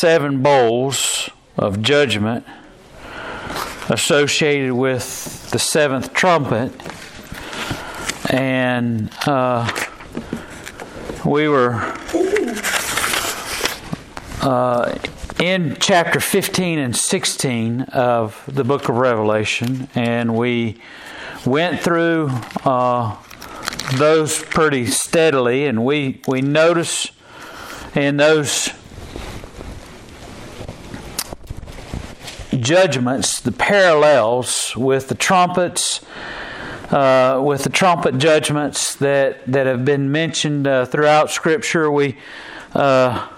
seven bowls of judgment associated with the seventh trumpet, and uh, we were uh, in chapter 15 and 16 of the book of Revelation, and we went through uh, those pretty steadily, and we, we notice in those judgments, the parallels with the trumpets, uh, with the trumpet judgments that, that have been mentioned uh, throughout Scripture. We uh,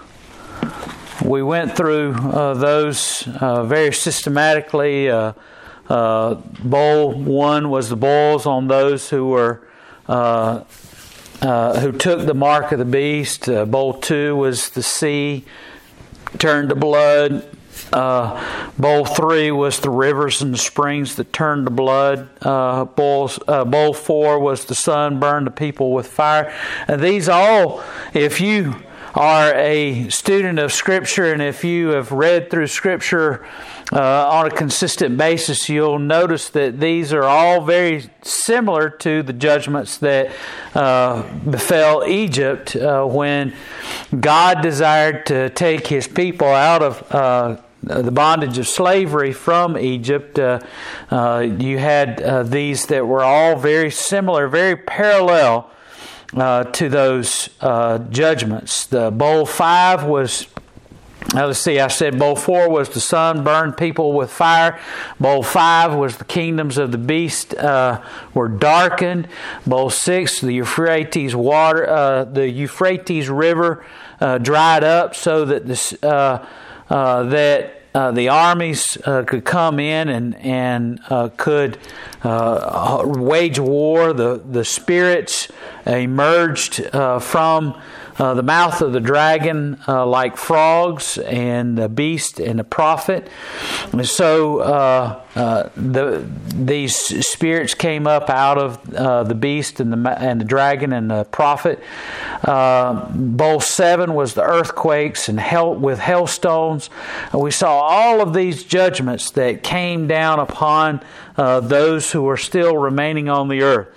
we went through uh, those uh, very systematically. Uh, bowl one was the bowls on those who were who took the mark of the beast. bowl two was the sea turned to blood. Uh, bowl three was the rivers and the springs that turned to blood. Uh, bowls, uh, bowl four was the sun burned the people with fire. And these all, if you are a student of Scripture and if you have read through Scripture uh, on a consistent basis, you'll notice that these are all very similar to the judgments that uh, befell Egypt uh, when God desired to take his people out of the bondage of slavery from Egypt, uh, uh, you had uh, these that were all very similar, very parallel uh, to those uh, judgments. The bowl five was. Let's see, I said bowl four was the sun burned people with fire. Bowl five was the kingdoms of the beast uh, were darkened. Bowl six, the Euphrates water, the Euphrates river dried up so that this uh, that uh, the armies uh, could come in and and uh, could uh, wage war. The the spirits emerged from uh, the mouth of the dragon uh, like frogs, and the beast and the prophet. And so uh, uh the these spirits came up out of uh, the beast and the and the dragon and the prophet. Uh, bowl seven was the earthquakes and hell with hailstones. And we saw all of these judgments that came down upon those who were still remaining on the earth.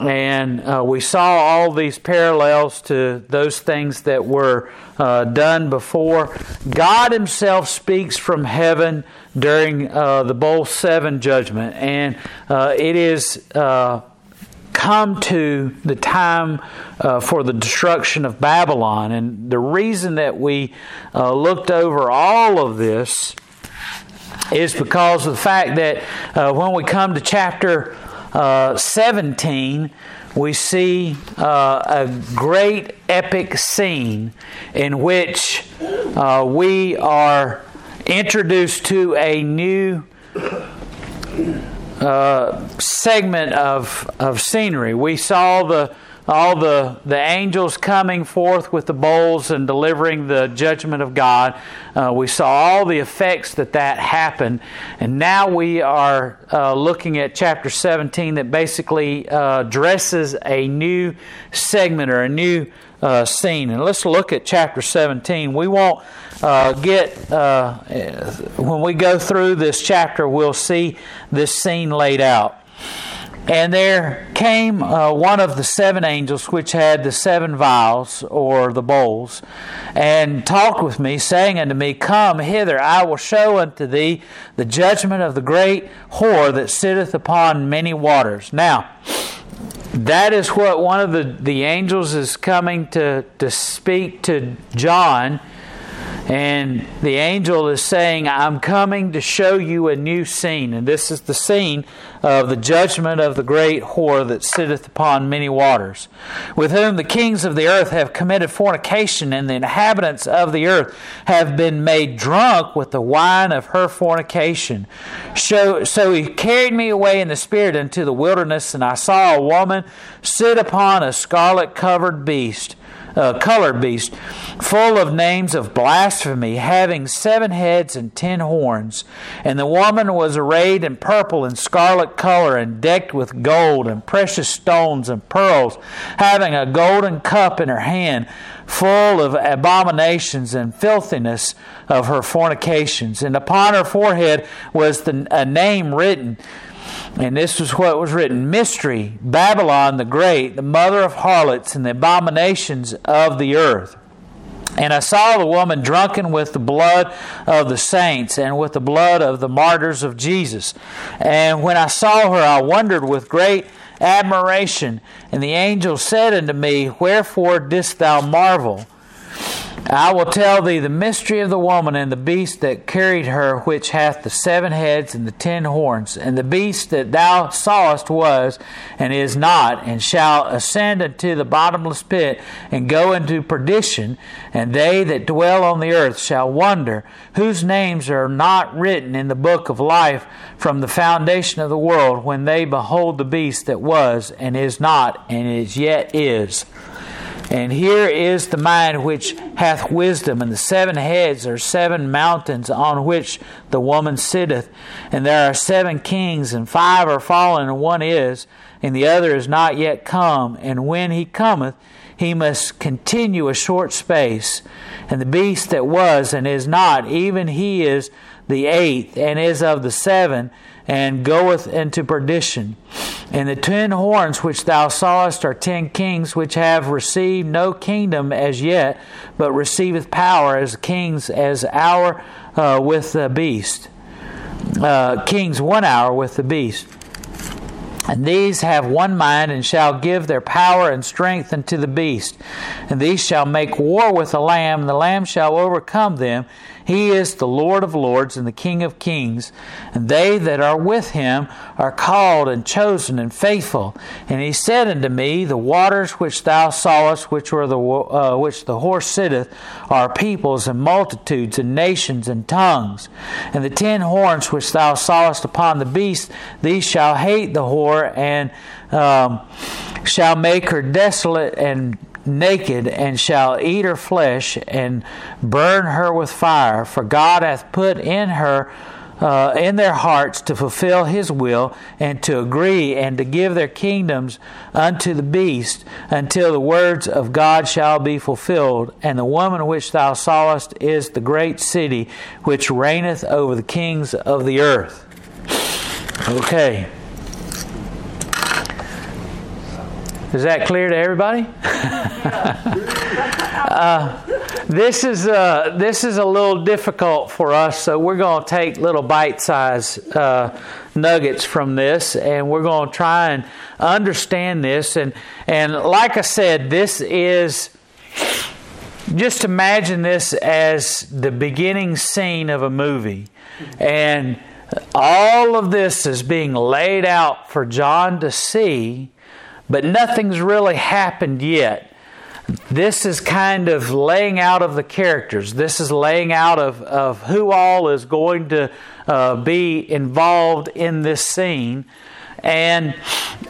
And uh, we saw all these parallels to those things that were uh, done before. God Himself speaks from heaven during uh, the Bowl 7 judgment, and uh, it is uh, come to the time uh, for the destruction of Babylon. And the reason that we uh, looked over all of this is because of the fact that uh, when we come to chapter uh, 17, we see uh, a great epic scene in which uh, we are introduced to a new uh, segment of, of scenery. We saw the all the, the angels coming forth with the bowls and delivering the judgment of God. Uh, we saw all the effects that that happened. And now we are uh, looking at chapter 17 that basically uh, dresses a new segment or a new uh, scene. And let's look at chapter 17. We won't uh, get, uh, when we go through this chapter, we'll see this scene laid out. And there came uh, one of the seven angels which had the seven vials or the bowls, and talked with me, saying unto me, Come hither, I will show unto thee the judgment of the great whore that sitteth upon many waters. Now, that is what one of the, the angels is coming to, to speak to John And the angel is saying, I'm coming to show you a new scene. And this is the scene of the judgment of the great whore that sitteth upon many waters, with whom the kings of the earth have committed fornication, and the inhabitants of the earth have been made drunk with the wine of her fornication. So, so he carried me away in the spirit into the wilderness, and I saw a woman sit upon a scarlet covered beast uh, colored beast, full of names of blasphemy, having seven heads and ten horns. And the woman was arrayed in purple and scarlet color, and decked with gold and precious stones and pearls, having a golden cup in her hand, full of abominations and filthiness of her fornications. And upon her forehead was the, a name written and this was what was written Mystery, Babylon the Great, the mother of harlots and the abominations of the earth. And I saw the woman drunken with the blood of the saints and with the blood of the martyrs of Jesus. And when I saw her, I wondered with great admiration. And the angel said unto me, Wherefore didst thou marvel? I will tell thee the mystery of the woman and the beast that carried her, which hath the seven heads and the ten horns. And the beast that thou sawest was, and is not, and shall ascend unto the bottomless pit, and go into perdition. And they that dwell on the earth shall wonder, whose names are not written in the book of life from the foundation of the world, when they behold the beast that was, and is not, and is yet is. And here is the mind which hath wisdom, and the seven heads are seven mountains on which the woman sitteth. And there are seven kings, and five are fallen, and one is, and the other is not yet come. And when he cometh, he must continue a short space. And the beast that was and is not, even he is the eighth, and is of the seven and goeth into perdition. And the ten horns which thou sawest are ten kings which have received no kingdom as yet, but receiveth power as kings as hour uh, with the beast. Uh, kings one hour with the beast. And these have one mind, and shall give their power and strength unto the beast. And these shall make war with the Lamb, and the Lamb shall overcome them, he is the Lord of lords and the King of kings, and they that are with him are called and chosen and faithful. And he said unto me, The waters which thou sawest, which were the uh, which the horse sitteth, are peoples and multitudes and nations and tongues. And the ten horns which thou sawest upon the beast, these shall hate the whore and um, shall make her desolate and naked and shall eat her flesh and burn her with fire. For God hath put in her uh, in their hearts to fulfill his will and to agree and to give their kingdoms unto the beast until the words of God shall be fulfilled. And the woman which thou sawest is the great city which reigneth over the kings of the earth. Okay. Is that clear to everybody? uh, this is uh, this is a little difficult for us, so we're going to take little bite-sized uh, nuggets from this, and we're going to try and understand this. and And like I said, this is just imagine this as the beginning scene of a movie, and all of this is being laid out for John to see but nothing's really happened yet. This is kind of laying out of the characters. This is laying out of, of who all is going to uh, be involved in this scene. And,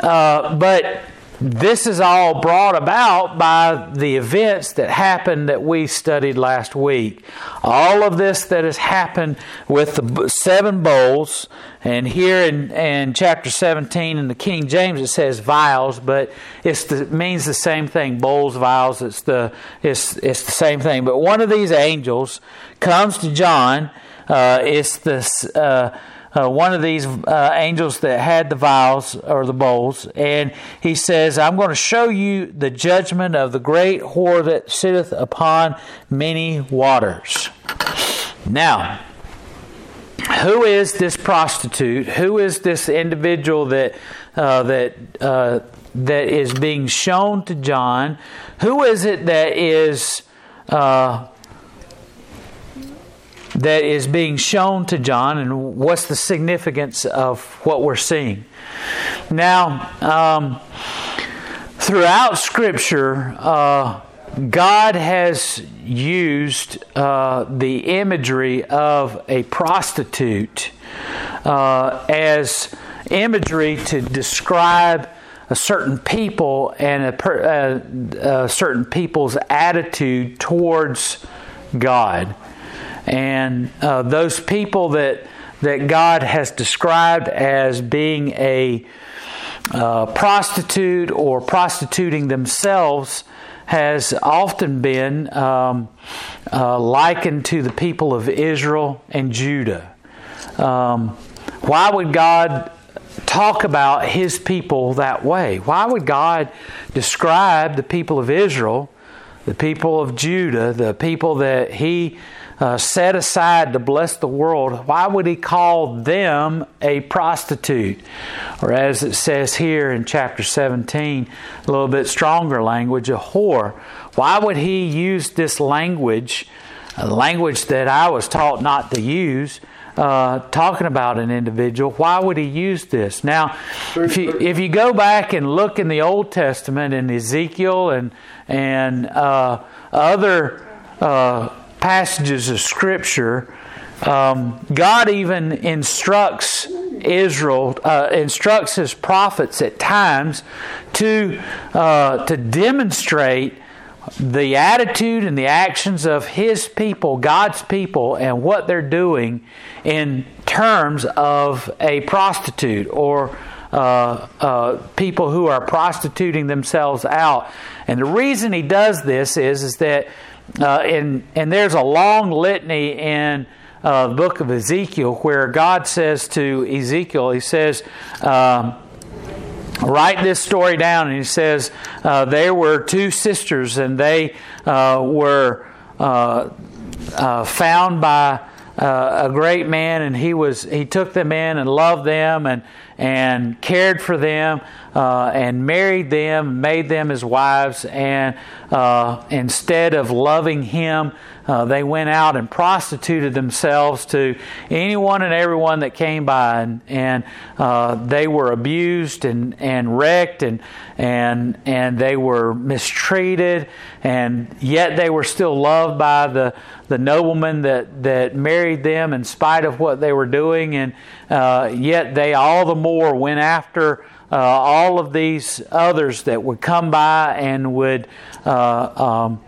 uh, but this is all brought about by the events that happened that we studied last week. All of this that has happened with the seven bowls, and here in, in chapter 17 in the King James it says vials, but it means the same thing. Bowls, vials, it's the, it's, it's the same thing. But one of these angels comes to John. Uh, it's this. Uh, uh, one of these uh, angels that had the vials or the bowls, and he says, I'm going to show you the judgment of the great whore that sitteth upon many waters. Now, who is this prostitute? Who is this individual that uh, that uh, that is being shown to John? Who is it that is uh, that is being shown to John, and what's the significance of what we're seeing. Now, um, throughout Scripture, uh, God has used uh, the imagery of a prostitute uh, as imagery to describe a certain people and a, per, uh, a certain people's attitude towards God. And uh, those people that that God has described as being a uh, prostitute or prostituting themselves has often been um, uh, likened to the people of Israel and Judah. Um, why would God talk about his people that way? Why would God describe the people of Israel, the people of Judah, the people that he uh, set aside to bless the world, why would he call them a prostitute? Or as it says here in chapter 17, a little bit stronger language, a whore. Why would he use this language, a language that I was taught not to use? Uh, talking about an individual, why would he use this? Now, if you, if you go back and look in the Old Testament in Ezekiel and and uh, other uh, passages of Scripture, um, God even instructs Israel, uh, instructs His prophets at times to uh, to demonstrate the attitude and the actions of His people, God's people, and what they're doing in terms of a prostitute or uh, uh, people who are prostituting themselves out. And the reason He does this is is that uh, and, and there's a long litany in uh, the book of Ezekiel where God says to Ezekiel, He says, um, Write this story down. And He says, uh, There were two sisters, and they uh, were uh, uh, found by. Uh, a great man, and he was he took them in and loved them and and cared for them uh, and married them, made them his wives, and instead of loving him, uh, they went out and prostituted themselves to anyone and everyone that came by, and, and uh, they were abused and, and wrecked, and and and they were mistreated, and yet they were still loved by the the nobleman that that married them in spite of what they were doing, and uh, yet they all the more went after uh, all of these others that would come by and would uh, um,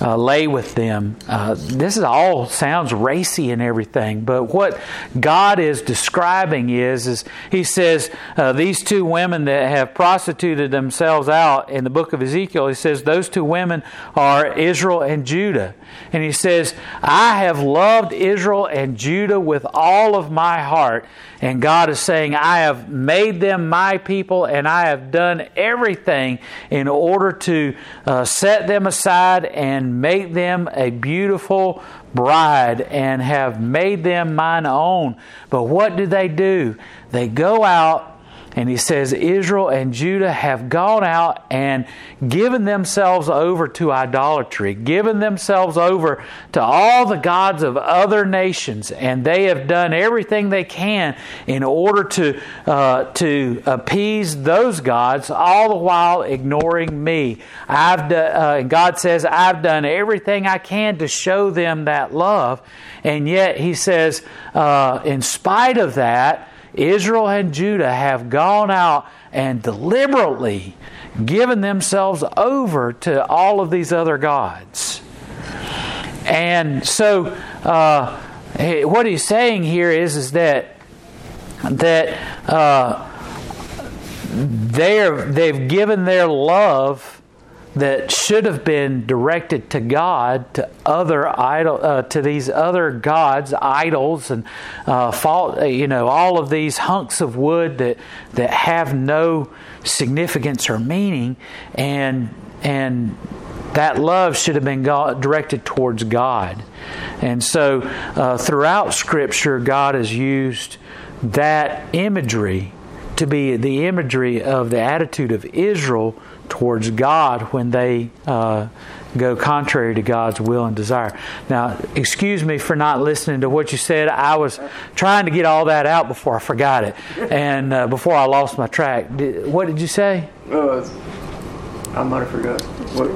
uh, lay with them. Uh, this is all sounds racy and everything, but what God is describing is, is He says uh, these two women that have prostituted themselves out in the book of Ezekiel. He says those two women are Israel and Judah, and He says, "I have loved Israel and Judah with all of my heart." And God is saying, I have made them my people and I have done everything in order to uh, set them aside and make them a beautiful bride and have made them mine own. But what do they do? They go out and he says, Israel and Judah have gone out and given themselves over to idolatry, given themselves over to all the gods of other nations, and they have done everything they can in order to, uh, to appease those gods, all the while ignoring me. I've uh, God says, I've done everything I can to show them that love, and yet He says, uh, in spite of that, Israel and Judah have gone out and deliberately given themselves over to all of these other gods. And so, uh, what he's saying here is, is that that uh, they're, they've given their love that should have been directed to God, to other idol, uh, to these other gods, idols, and uh, fault, uh, you know, all of these hunks of wood that that have no significance or meaning, and and that love should have been directed towards God, and so uh, throughout Scripture, God has used that imagery to be the imagery of the attitude of Israel towards God when they uh, go contrary to God's will and desire. Now, excuse me for not listening to what you said. I was trying to get all that out before I forgot it and uh, before I lost my track. Did, what did you say? Oh, I might have forgot. What?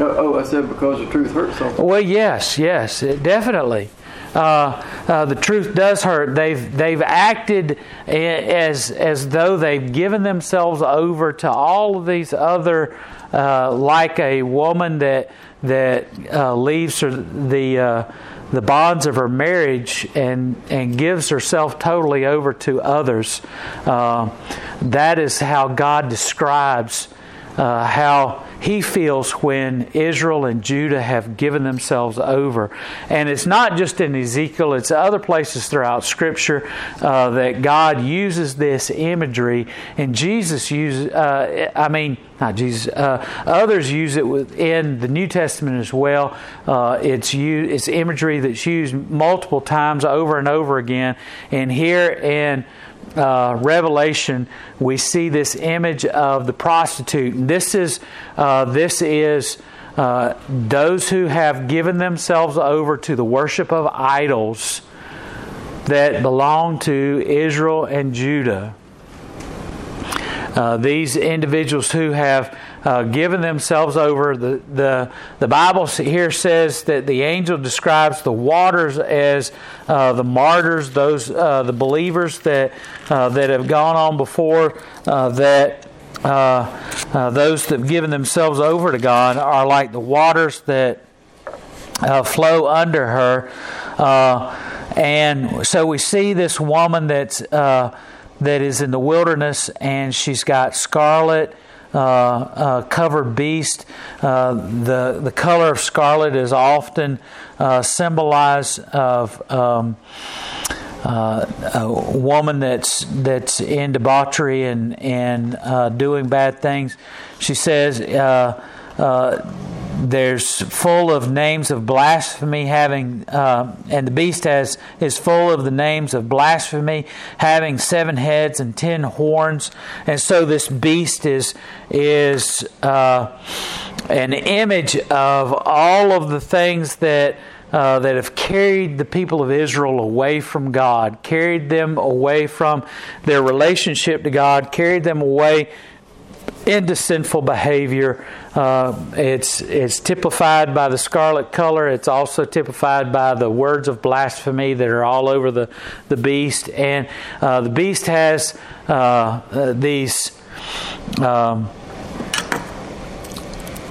Oh, oh, I said because the truth hurts so. Well, yes, yes, definitely. Uh, uh, the truth does hurt. They've they've acted as as though they've given themselves over to all of these other, uh, like a woman that that uh, leaves her the uh, the bonds of her marriage and and gives herself totally over to others. That is how God describes how he feels when Israel and Judah have given themselves over. And it's not just in Ezekiel, it's other places throughout Scripture uh, that God uses this imagery. And Jesus uses, uh, I mean, not Jesus, uh, others use it within the New Testament as well. Uh, it's, it's imagery that's used multiple times over and over again. And here in uh, Revelation, we see this image of the prostitute. This is uh, this is uh, those who have given themselves over to the worship of idols that belong to Israel and Judah. Uh, these individuals who have uh, given themselves over. The, the, the Bible here says that the angel describes the waters as uh, the martyrs, those uh, the believers that, uh, that have gone on before, uh, that uh, those that have given themselves over to God are like the waters that flow under her. and so we see this woman that's that is in the wilderness, and she's got scarlet uh, uh, covered beast. Uh, the the color of scarlet is often uh, symbolized of um, uh, a woman that's that's in debauchery and and doing bad things. She says there's full of names of blasphemy having uh, and the beast has is full of the names of blasphemy having seven heads and ten horns. And so this beast is is uh, an image of all of the things that uh, that have carried the people of Israel away from God, carried them away from their relationship to God, carried them away into sinful behavior. Uh, it's it's typified by the scarlet color. It's also typified by the words of blasphemy that are all over the the beast. And uh, the beast has uh, uh these. Um,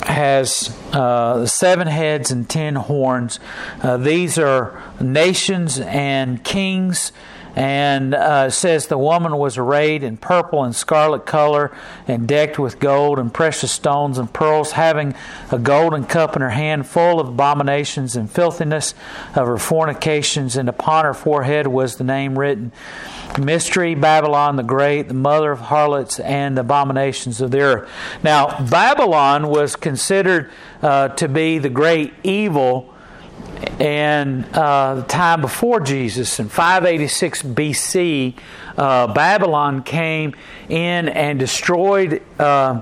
has uh, seven heads and ten horns. Uh, these are nations and kings and uh, says the woman was arrayed in purple and scarlet color and decked with gold and precious stones and pearls, having a golden cup in her hand full of abominations and filthiness of her fornications, and upon her forehead was the name written Mystery Babylon the Great, the mother of harlots and the abominations of the earth. Now, Babylon was considered uh, to be the great evil and uh, the time before Jesus, in 586 BC, uh, Babylon came in and destroyed uh,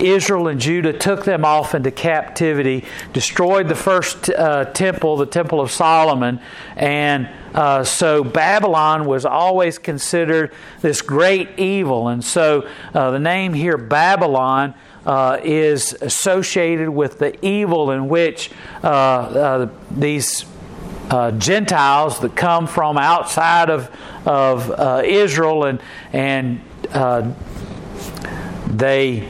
Israel and Judah, took them off into captivity, destroyed the first uh, temple, the Temple of Solomon, and uh, so Babylon was always considered this great evil. And so uh, the name here, Babylon, uh, is associated with the evil in which uh, uh, these uh, Gentiles that come from outside of of uh, Israel and and they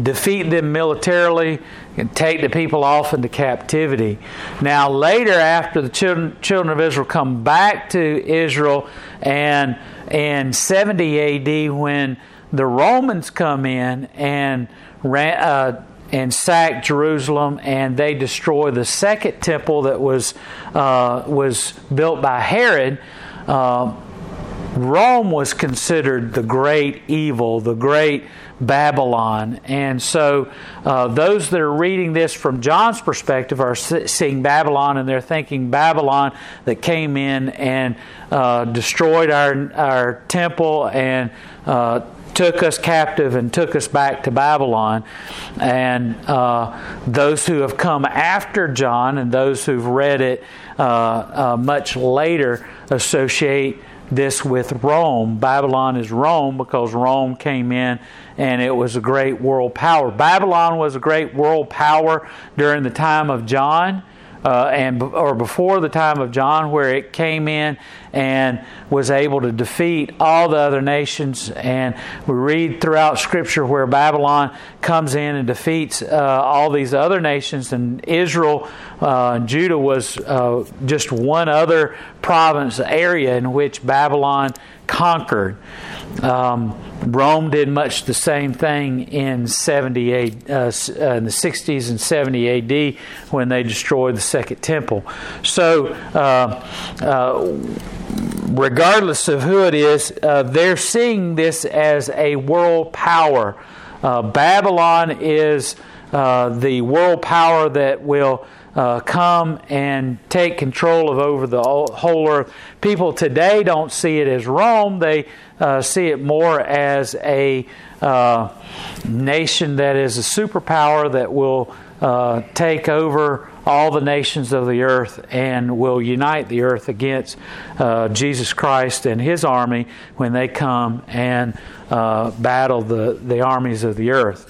defeat them militarily and take the people off into captivity. Now, later, after the children, children of Israel come back to Israel, and in 70 AD, when the Romans come in and ran, uh, and sack Jerusalem, and they destroy the second temple that was uh, was built by Herod. Uh, Rome was considered the great evil, the great Babylon. And so, uh, those that are reading this from John's perspective are seeing Babylon and they're thinking Babylon that came in and uh, destroyed our, our temple and uh, took us captive and took us back to Babylon. And uh, those who have come after John and those who've read it uh, uh, much later associate this with Rome. Babylon is Rome because Rome came in and it was a great world power. Babylon was a great world power during the time of John uh, and or before the time of John, where it came in and was able to defeat all the other nations. And we read throughout Scripture where Babylon comes in and defeats uh, all these other nations, and Israel, uh, Judah was uh, just one other province area in which Babylon conquered. Um, Rome did much the same thing in 70 AD, uh, uh, in the 60s and 70 AD when they destroyed the Second Temple. So, uh, uh, regardless of who it is, uh, they're seeing this as a world power. Uh, Babylon is the world power that will uh, come and take control of over the whole earth. People today don't see it as Rome; they uh, see it more as a uh, nation that is a superpower that will uh, take over all the nations of the earth and will unite the earth against uh, Jesus Christ and His army when they come and uh, battle the the armies of the earth.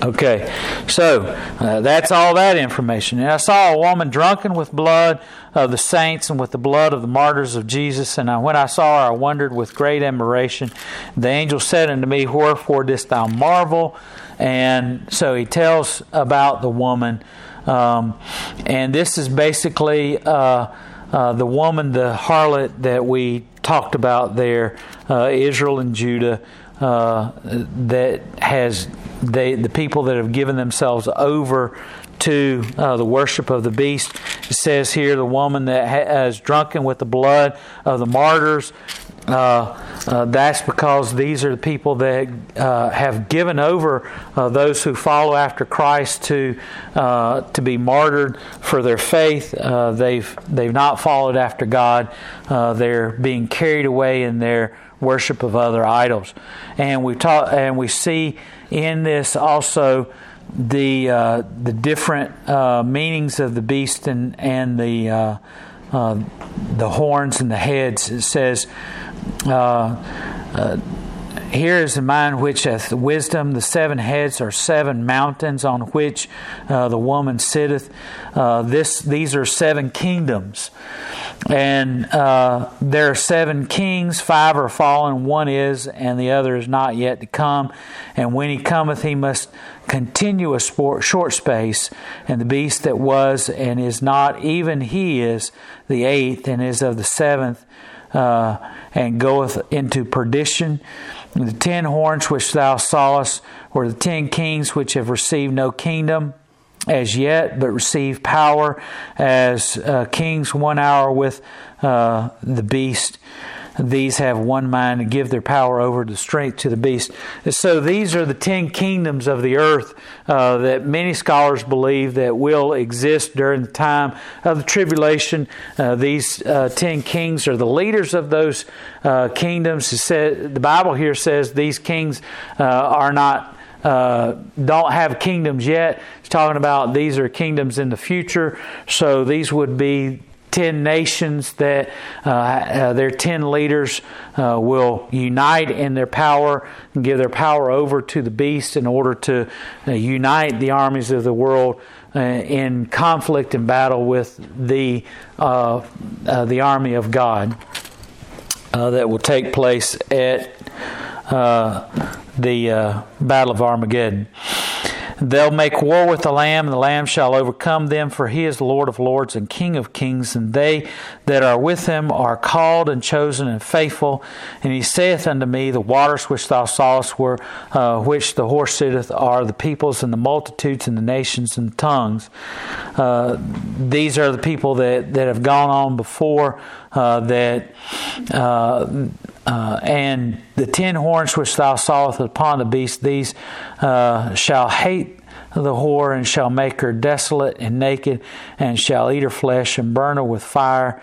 Okay, so uh, that's all that information. And I saw a woman drunken with blood of the saints and with the blood of the martyrs of Jesus. And when I saw her, I wondered with great admiration. The angel said unto me, Wherefore didst thou marvel? And so he tells about the woman. Um, and this is basically uh, uh, the woman, the harlot that we talked about there, uh, Israel and Judah. Uh, that has they, the people that have given themselves over to uh, the worship of the beast. It says here the woman that has drunken with the blood of the martyrs. Uh, uh, that's because these are the people that uh, have given over uh, those who follow after Christ to uh, to be martyred for their faith. they've they've not followed after God. they're being carried away in their worship of other idols. And we talk, and we see in this also the uh, the different uh, meanings of the beast and and the uh, uh the horns and the heads. It says. Uh, uh, here is the mind which hath wisdom. The seven heads are seven mountains on which the woman sitteth. this, these are seven kingdoms. And uh, there are seven kings, five are fallen, one is, and the other is not yet to come. And when he cometh, he must continue a sport, short space. And the beast that was and is not, even he is the eighth, and is of the seventh, uh, and goeth into perdition. The ten horns which thou sawest were the ten kings which have received no kingdom as yet, but receive power as uh, kings one hour with uh, the beast. These have one mind and give their power over to strength to the beast. So these are the ten kingdoms of the earth uh, that many scholars believe that will exist during the time of the tribulation. Uh, these uh, ten kings are the leaders of those uh, kingdoms. The Bible here says these kings uh, are not uh, don't have kingdoms yet. It's talking about these are kingdoms in the future. So these would be 10 nations that uh, uh, their 10 leaders uh, will unite in their power and give their power over to the beast in order to uh, unite the armies of the world uh, in conflict and battle with the, uh, the army of God that will take place at the Battle of Armageddon. They'll make war with the Lamb, and the Lamb shall overcome them, for he is Lord of lords and King of kings, and they that are with him are called and chosen and faithful. And he saith unto me, The waters which thou sawest, were uh, which the horse sitteth, are the peoples and the multitudes and the nations and the tongues. Uh, these are the people that, that have gone on before, uh, that uh, and the ten horns which thou sawest upon the beast, these uh, shall hate the whore and shall make her desolate and naked, and shall eat her flesh and burn her with fire.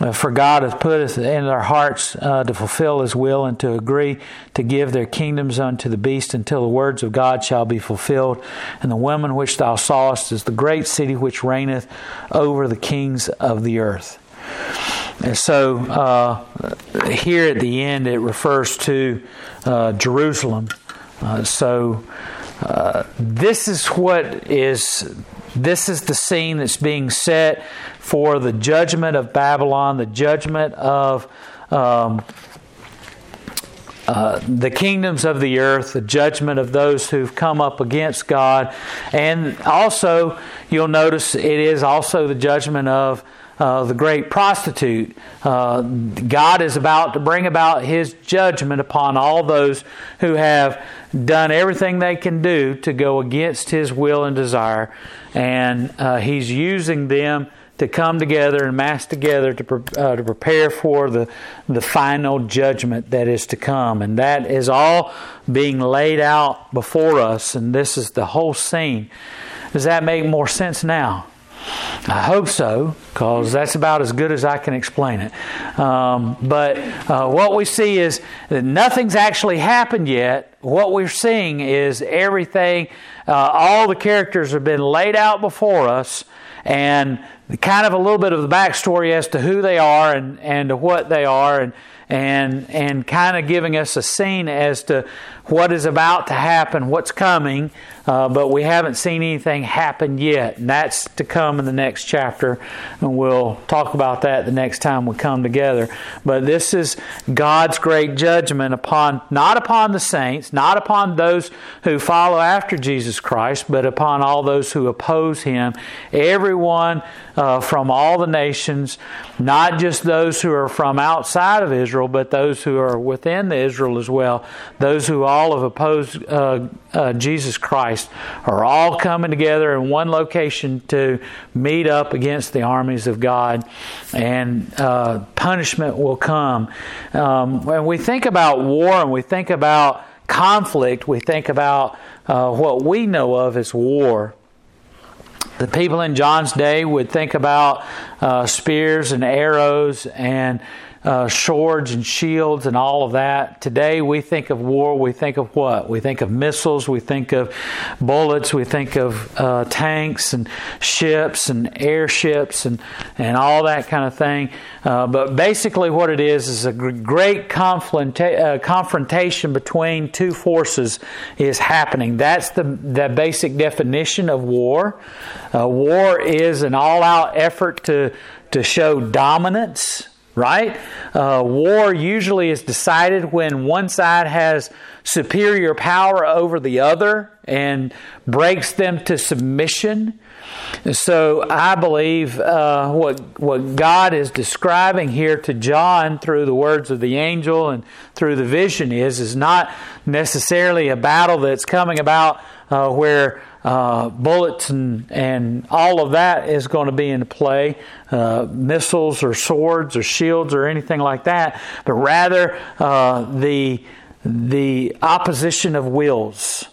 Uh, for God hath put it in their hearts uh, to fulfill his will and to agree to give their kingdoms unto the beast until the words of God shall be fulfilled. And the woman which thou sawest is the great city which reigneth over the kings of the earth. And so uh, here at the end it refers to uh, Jerusalem. Uh, so uh, this is what is this is the scene that's being set for the judgment of Babylon, the judgment of um, uh, the kingdoms of the earth, the judgment of those who've come up against God. And also, you'll notice it is also the judgment of uh, the great prostitute. Uh, God is about to bring about his judgment upon all those who have done everything they can do to go against his will and desire. And uh, he's using them to come together and mass together to, uh, to prepare for the, the final judgment that is to come. And that is all being laid out before us. And this is the whole scene. Does that make more sense now? I hope so, because that's about as good as I can explain it. Um, but uh, what we see is that nothing's actually happened yet. What we're seeing is everything, uh, all the characters have been laid out before us, and kind of a little bit of the backstory as to who they are and, and to what they are, and and and kind of giving us a scene as to what is about to happen, what's coming, uh, but we haven't seen anything happen yet. And that's to come in the next chapter, and we'll talk about that the next time we come together. But this is God's great judgment upon not upon the saints, not upon those who follow after Jesus Christ, but upon all those who oppose Him. Everyone uh, from all the nations, not just those who are from outside of Israel, but those who are within the Israel as well. Those who are all have opposed uh, uh, Jesus Christ are all coming together in one location to meet up against the armies of God, and uh, punishment will come. Um, when we think about war and we think about conflict, we think about uh, what we know of as war. The people in John's day would think about uh, spears and arrows and uh, swords and shields and all of that. Today we think of war, we think of what? We think of missiles, we think of bullets, we think of uh, tanks and ships and airships and, and all that kind of thing. Uh, but basically, what it is is a great confronta- uh, confrontation between two forces is happening. That's the, the basic definition of war. Uh, war is an all out effort to, to show dominance right? Uh, war usually is decided when one side has superior power over the other and breaks them to submission. So I believe uh, what what God is describing here to John through the words of the angel and through the vision is is not necessarily a battle that's coming about uh, where uh, bullets and, and all of that is going to be in play, uh, missiles or swords or shields or anything like that, but rather uh, the, the opposition of wills.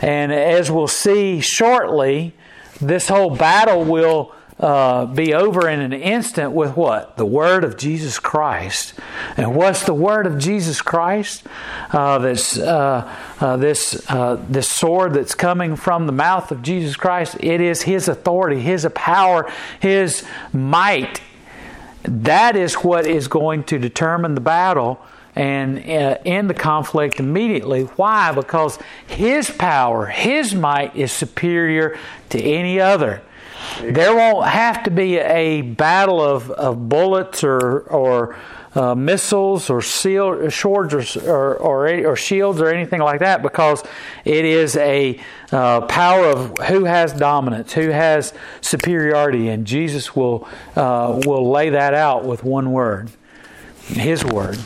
And as we'll see shortly, this whole battle will uh, be over in an instant with what? The Word of Jesus Christ. And what's the Word of Jesus Christ? Uh, this, uh, uh this, uh, this sword that's coming from the mouth of Jesus Christ, it is His authority, His power, His might. That is what is going to determine the battle and end the conflict immediately. Why? Because His power, His might is superior to any other. There won't have to be a battle of, of bullets or, or uh, missiles or swords or, or, or, or, shields or anything like that because it is a uh, power of who has dominance, who has superiority, and Jesus will, uh, will lay that out with one word His word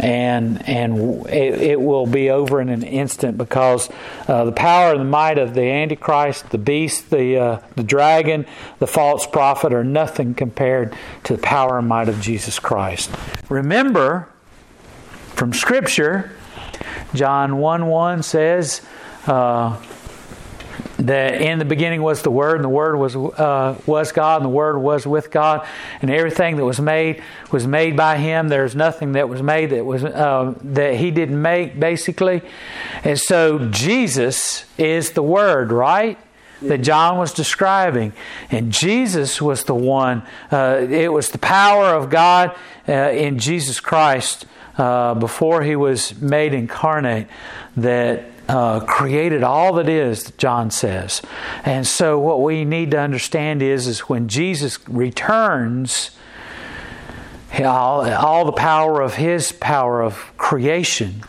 and and it, it, will be over in an instant because uh, the power and the might of the Antichrist, the beast, the uh, the dragon, the false prophet are nothing compared to the power and might of Jesus Christ. Remember from Scripture, John one one says. Uh, that in the beginning was the Word, and the Word was uh, was God, and the Word was with God, and everything that was made was made by Him. There's nothing that was made that was uh, that He didn't make, basically. And so Jesus is the Word, right? That John was describing, and Jesus was the one. Uh, it was the power of God uh, in Jesus Christ uh, before He was made incarnate that uh, created all that is, John says. And so, what we need to understand is, is when Jesus returns, all, all the power of His power of creation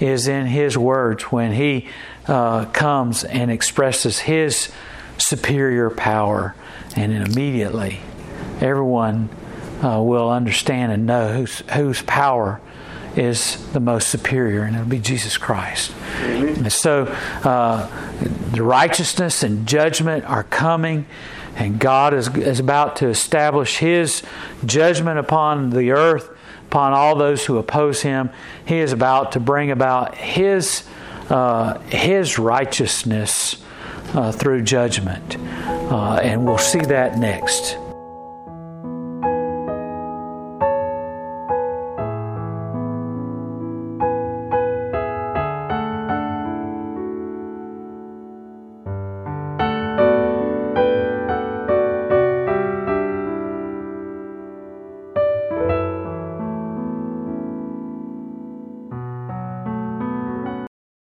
is in His words when He uh, comes and expresses His superior power, and immediately everyone uh, will understand and know whose, whose power is the most superior, and it'll be Jesus Christ. Amen. And so uh, the righteousness and judgment are coming, and God is, is about to establish His judgment upon the earth, upon all those who oppose Him. He is about to bring about His, uh, his righteousness uh, through judgment. Uh, and we'll see that next.